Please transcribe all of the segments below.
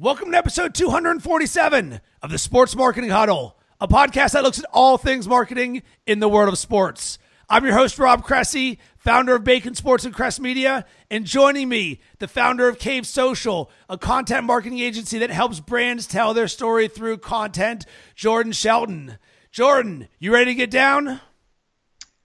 Welcome to episode 247 of the Sports Marketing Huddle, a podcast that looks at all things marketing in the world of sports. I'm your host, Rob Cressy, founder of Bacon Sports and Cressy Media, and joining me, the founder of Cave Social, a content marketing agency that helps brands tell their story through content, Jordan Shelton. Jordan, you ready to get down?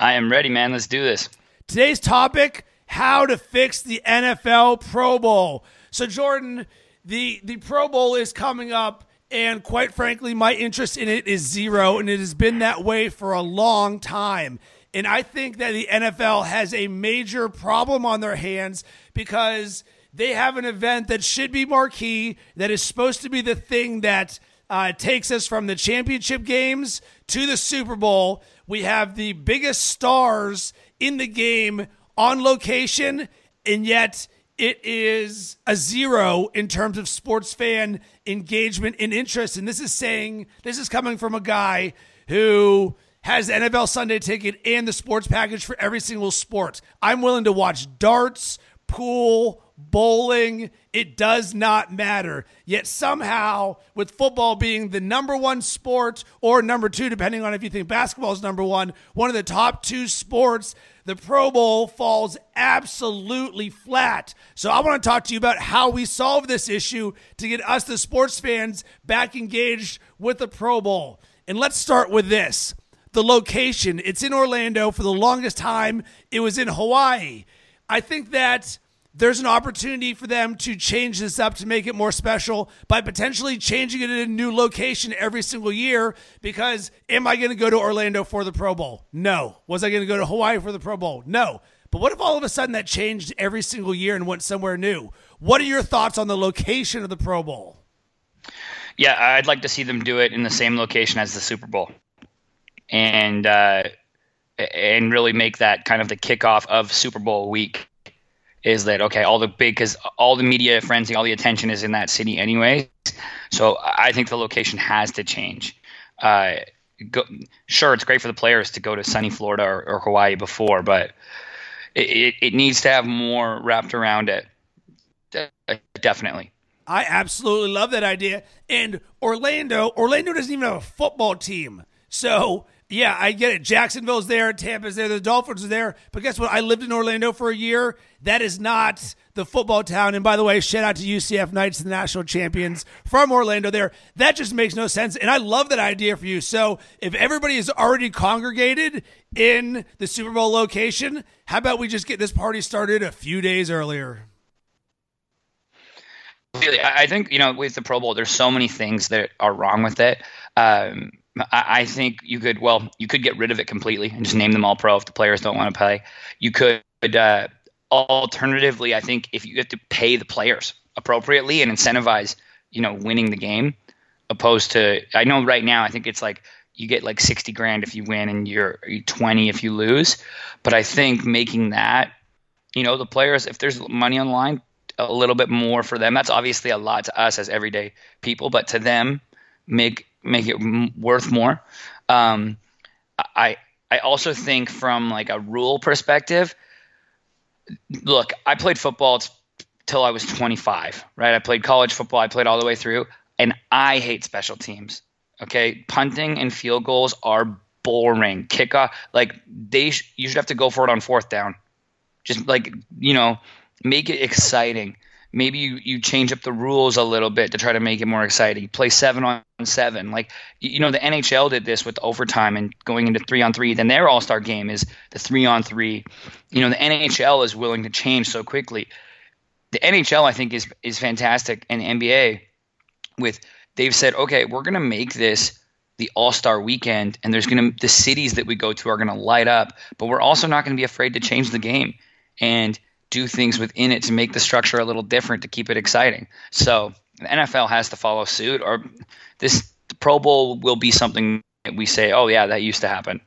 I am ready, man. Let's do this. Today's topic how to fix the NFL Pro Bowl. So, Jordan, the the Pro Bowl is coming up, and quite frankly, my interest in it is zero, and it has been that way for a long time. And I think that the NFL has a major problem on their hands because they have an event that should be marquee, that is supposed to be the thing that uh, takes us from the championship games to the Super Bowl. We have the biggest stars in the game on location, and yet it is a zero in terms of sports fan engagement and interest. And this is saying, this is coming from a guy who has the NFL Sunday ticket and the sports package for every single sport. I'm willing to watch darts, pool, bowling. It does not matter. Yet somehow, with football being the number one sport or number two, depending on if you think basketball is number one, one of the top two sports, the Pro Bowl falls absolutely flat. So I want to talk to you about how we solve this issue to get us, the sports fans, back engaged with the Pro Bowl. And let's start with this the location. It's in Orlando. For the longest time, it was in Hawaii. I think that there's an opportunity for them to change this up to make it more special by potentially changing it in a new location every single year. Because am I going to go to Orlando for the Pro Bowl? No. Was I going to go to Hawaii for the Pro Bowl? No. But what if all of a sudden that changed every single year and went somewhere new? What are your thoughts on the location of the Pro Bowl? Yeah, I'd like to see them do it in the same location as the Super Bowl, and uh, and really make that kind of the kickoff of Super Bowl week is that okay? All the big because all the media frenzy, all the attention is in that city anyway. So I think the location has to change. Uh, go, sure, it's great for the players to go to sunny Florida or, or Hawaii before, but it, it, it, needs to have more wrapped around it. Definitely. I absolutely love that idea. And Orlando, Orlando doesn't even have a football team. So yeah, I get it. Jacksonville's there, Tampa's there, the Dolphins are there. But guess what? I lived in Orlando for a year. That is not the football town. And by the way, shout out to UCF Knights, the national champions from Orlando there. That just makes no sense. And I love that idea for you. So if everybody is already congregated in the Super Bowl location, how about we just get this party started a few days earlier? I think, you know, with the Pro Bowl, there's so many things that are wrong with it. Um, I think you could well you could get rid of it completely and just name them all pro if the players don't want to play. You could uh, alternatively, I think if you have to pay the players appropriately and incentivize you know winning the game, opposed to I know right now I think it's like you get like sixty grand if you win and you're twenty if you lose, but I think making that you know the players if there's money on the line a little bit more for them that's obviously a lot to us as everyday people but to them make make it worth more. Um, I I also think from like a rule perspective. Look, I played football till I was 25, right? I played college football. I played all the way through, and I hate special teams. Okay, punting and field goals are boring. Kickoff, like they, sh- you should have to go for it on fourth down. Just like you know, make it exciting maybe you, you change up the rules a little bit to try to make it more exciting. Play seven on seven. Like, you know, the NHL did this with overtime and going into three on three. Then their all star game is the three on three. You know, the NHL is willing to change so quickly. The NHL, I think, is is fantastic. And NBA, with they've said, okay, we're going to make this the All Star Weekend, and there's going to the cities that we go to are going to light up, but we're also not going to be afraid to change the game. And do things within it to make the structure a little different to keep it exciting. So the NFL has to follow suit, or this Pro Bowl will be something that we say, oh yeah, that used to happen.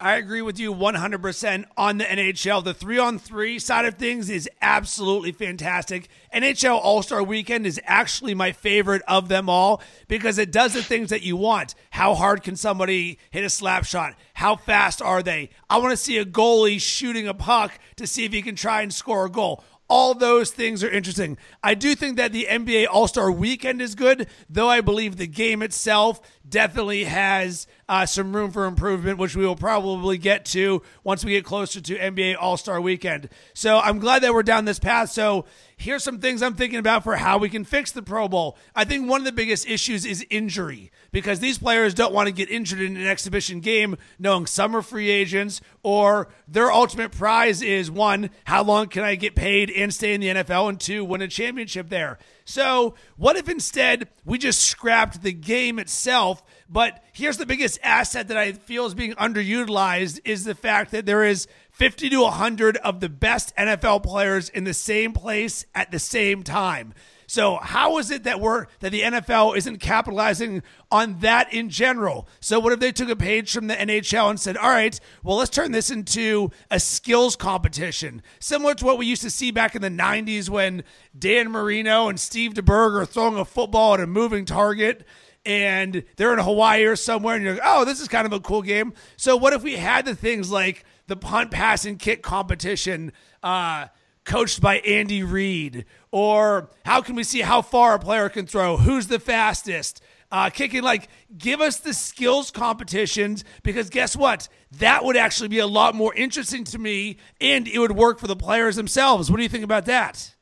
I agree with you 100% on the NHL. The three on three side of things is absolutely fantastic. NHL All Star Weekend is actually my favorite of them all because it does the things that you want. How hard can somebody hit a slap shot? How fast are they? I want to see a goalie shooting a puck to see if he can try and score a goal all those things are interesting. I do think that the NBA All Star weekend is good, though I believe the game itself definitely has uh, some room for improvement, which we will probably get to once we get closer to NBA All Star weekend. So I'm glad that we're down this path. So here's some things I'm thinking about for how we can fix the Pro Bowl. I think one of the biggest issues is injury because these players don't want to get injured in an exhibition game knowing some are free agents or their ultimate prize is one, how long can I get paid and stay in the NFL? And two, win a championship there. So, what if instead we just scrapped the game itself? But here's the biggest asset that I feel is being underutilized is the fact that there is 50 to 100 of the best NFL players in the same place at the same time. So how is it that we're that the NFL isn't capitalizing on that in general? So what if they took a page from the NHL and said, "All right, well let's turn this into a skills competition, similar to what we used to see back in the '90s when Dan Marino and Steve DeBerg are throwing a football at a moving target." And they're in Hawaii or somewhere, and you're like, oh, this is kind of a cool game. So, what if we had the things like the punt, pass, and kick competition uh, coached by Andy Reid? Or how can we see how far a player can throw? Who's the fastest? Uh, kicking like give us the skills competitions because guess what that would actually be a lot more interesting to me and it would work for the players themselves what do you think about that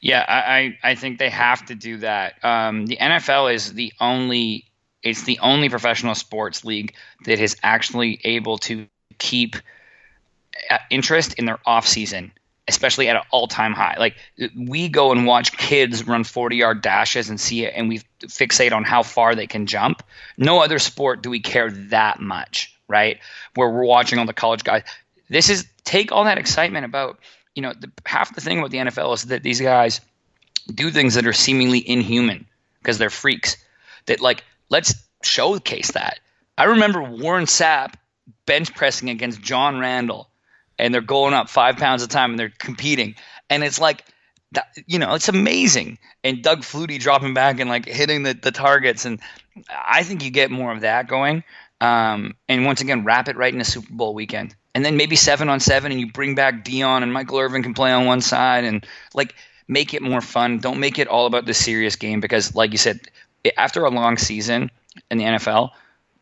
yeah i i think they have to do that um, the nfl is the only it's the only professional sports league that is actually able to keep uh, interest in their off season especially at an all-time high. Like we go and watch kids run 40-yard dashes and see it and we fixate on how far they can jump. No other sport do we care that much, right? Where we're watching all the college guys. This is take all that excitement about, you know, the, half the thing about the NFL is that these guys do things that are seemingly inhuman because they're freaks. That like let's showcase that. I remember Warren Sapp bench pressing against John Randle, and they're going up five pounds a time and they're competing. And it's like, that, you know, it's amazing. And Doug Flutie dropping back and like hitting the, the targets. And I think you get more of that going. Um, and once again, wrap it right in a Super Bowl weekend. And then maybe seven on seven, and you bring back Deion and Michael Irvin can play on one side and like make it more fun. Don't make it all about the serious game because, like you said, after a long season in the NFL,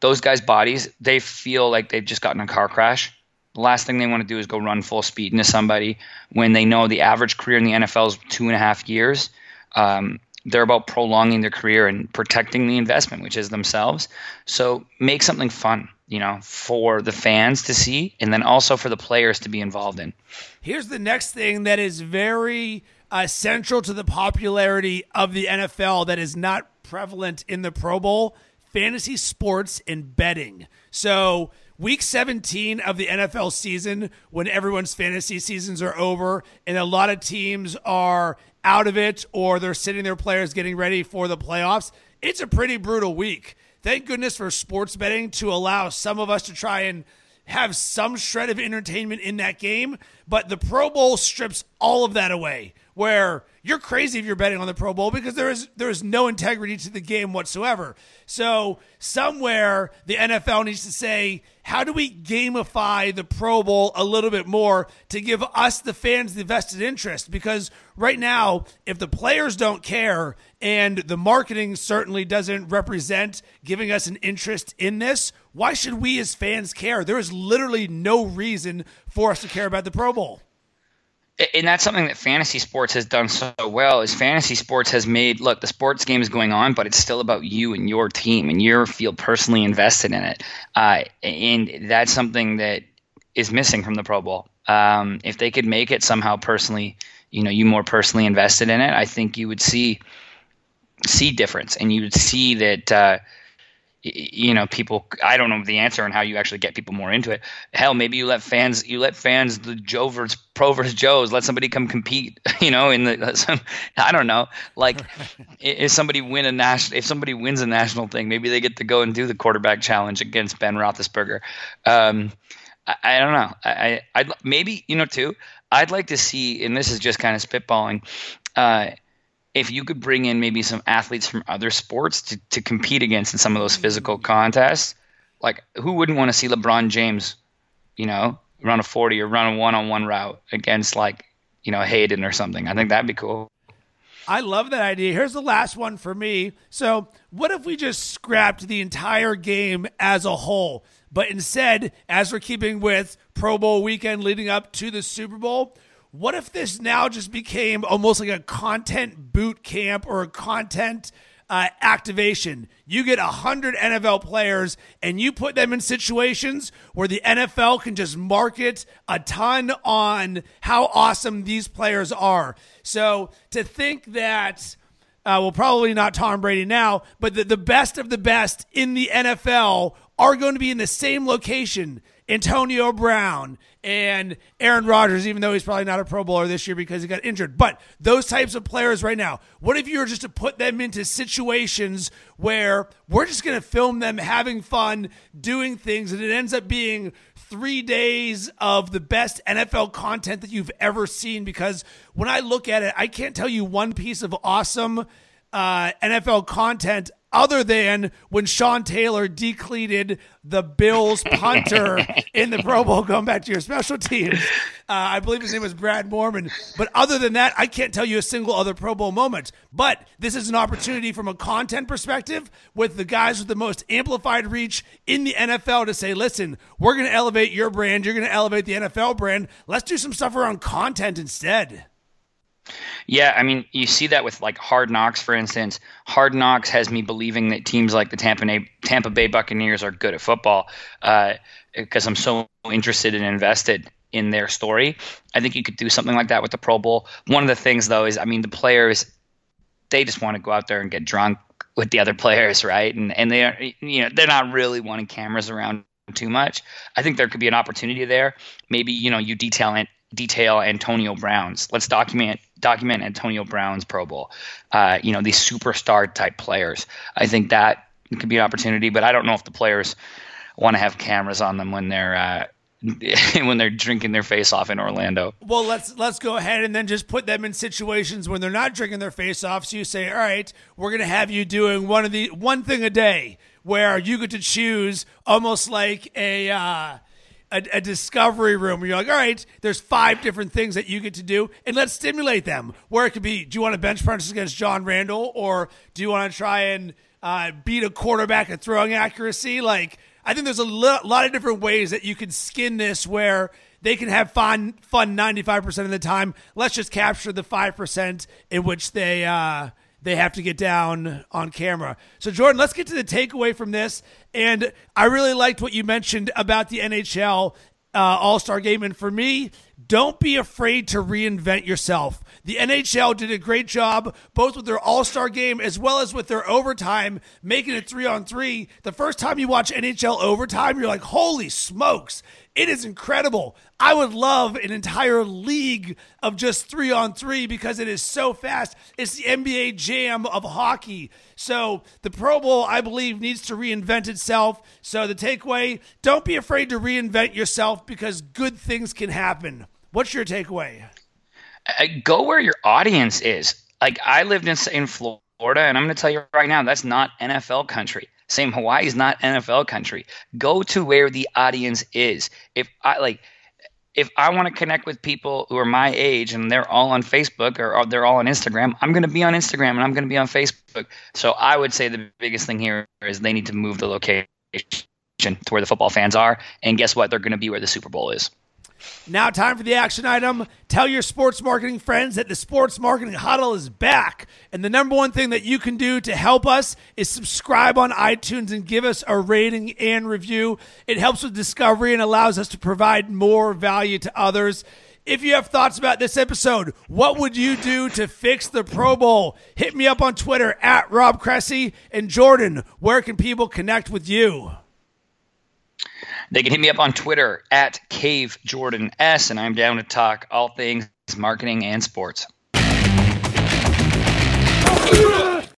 those guys' bodies, they feel like they've just gotten a car crash the last thing they want to do is go run full speed into somebody when they know the average career in the NFL is two and a half years. Um, they're about prolonging their career and protecting the investment, which is themselves. So make something fun, you know, for the fans to see, and then also for the players to be involved in. Here's the next thing that is very uh, central to the popularity of the NFL that is not prevalent in the Pro Bowl: fantasy sports and betting. So week 17 of the NFL season, when everyone's fantasy seasons are over and a lot of teams are out of it or they're sitting their players getting ready for the playoffs, it's a pretty brutal week. Thank goodness for sports betting to allow some of us to try and have some shred of entertainment in that game, but the Pro Bowl strips all of that away. Where you're crazy if you're betting on the Pro Bowl because there is there is no integrity to the game whatsoever. So somewhere the NFL needs to say, how do we gamify the Pro Bowl a little bit more to give us the fans the vested interest? Because right now, if the players don't care and the marketing certainly doesn't represent giving us an interest in this, why should we as fans care? There is literally no reason for us to care about the Pro Bowl and that's something that fantasy sports has done so well is fantasy sports has made look the sports game is going on but it's still about you and your team and you feel personally invested in it. Uh, and that's something that is missing from the pro bowl. Um, if they could make it somehow personally you know you more personally invested in it i think you would see see difference and you would see that uh, you know people i don't know the answer on how you actually get people more into it. Hell maybe you let fans you let fans the joe versus pro versus joes let somebody come compete you know in the some, i don't know. Like if somebody win a national if somebody wins a national thing maybe they get to go and do the quarterback challenge against ben roethlisberger. Um, I, I, don't know. I I'd maybe you know too i'd like to see and this is just kind of spitballing uh, if you could bring in maybe some athletes from other sports to, to compete against in some of those mm-hmm. physical contests, like who wouldn't want to see LeBron James, you know, run a 40 or run a one on one route against like, you know Haden or something. I think that'd be cool. I love that idea. Here's the last one for me. So, what if we just scrapped the entire game as a whole? But instead, as we're keeping with Pro Bowl weekend leading up to the Super Bowl, what if this now just became almost like a content boot camp or a content uh, activation. You get 100 NFL players and you put them in situations where the NFL can just market a ton on how awesome these players are. So to think that. Uh, well, probably not Tom Brady now, but the, the best of the best in the NFL are going to be in the same location Antonio Brown and Aaron Rodgers, even though he's probably not a Pro Bowler this year because he got injured. But those types of players right now, what if you were just to put them into situations where we're just going to film them having fun, doing things, and it ends up being three days of the best NFL content that you've ever seen? Because when I look at it, I can't tell you one piece of awesome uh, NFL content other than when Sean Taylor decleated the Bills punter in the Pro Bowl, going back to your special teams. Uh, I believe his name was Brad Moorman. But other than that, I can't tell you a single other Pro Bowl moment. But this is an opportunity from a content perspective with the guys with the most amplified reach in the NFL to say, listen, we're going to elevate your brand. You're going to elevate the NFL brand. Let's do some stuff around content instead. Yeah, I mean, you see that with like Hard Knocks, for instance. Hard Knocks has me believing that teams like the Tampa Bay, Tampa Bay Buccaneers are good at football because uh, I'm so interested and invested in their story. I think you could do something like that with the Pro Bowl. One of the things, though, is I mean, the players they just want to go out there and get drunk with the other players, right? And and they are, you know they're not really wanting cameras around too much. I think there could be an opportunity there. Maybe you know you detail it detail Antonio Brown's. Let's document document Antonio Brown's Pro Bowl. Uh, you know, these superstar type players. I think that could be an opportunity, but I don't know if the players want to have cameras on them when they're uh, when they're drinking their face off in Orlando. Well, let's let's go ahead and then just put them in situations when they're not drinking their face off. So you say, "All right, we're going to have you doing one of the one thing a day." Where you get to choose almost like a uh, a, a, discovery room where you're like, all right, there's five different things that you get to do, and let's stimulate them. Where it could be, do you want to bench press against John Randle, or do you want to try and uh, beat a quarterback at throwing accuracy? Like, I think there's a lo- lot of different ways that you can skin this where they can have fun fun 95% of the time. Let's just capture the 5% in which they. Uh, they have to get down on camera. So, Jordan, let's get to the takeaway from this. And I really liked what you mentioned about the NHL uh, All Star game. And for me, don't be afraid to reinvent yourself. The NHL did a great job both with their All Star game as well as with their overtime, making it three on three. The first time you watch NHL overtime, you're like, holy smokes, it is incredible. I would love an entire league of just three on three because it is so fast. It's the NBA jam of hockey. So the Pro Bowl, I believe, needs to reinvent itself. So the takeaway don't be afraid to reinvent yourself because good things can happen. What's your takeaway? Uh, go where your audience is. Like I lived in, in Florida, and I'm going to tell you right now, that's not NFL country. Same Hawaii is not NFL country. Go to where the audience is. If I like if I want to connect with people who are my age and they're all on Facebook or, or they're all on Instagram, I'm going to be on Instagram and I'm going to be on Facebook. So I would say the biggest thing here is they need to move the location to where the football fans are. And guess what? They're going to be where the Super Bowl is. Now, time for the action item. Tell your sports marketing friends that the Sports Marketing Huddle is back. And the number one thing that you can do to help us is subscribe on iTunes and give us a rating and review. It helps with discovery and allows us to provide more value to others. If you have thoughts about this episode, what would you do to fix the Pro Bowl? Hit me up on Twitter at Rob Cressy. And Jordan, where can people connect with you? They can hit me up on Twitter at Cave Jordan S, and I'm down to talk all things marketing and sports.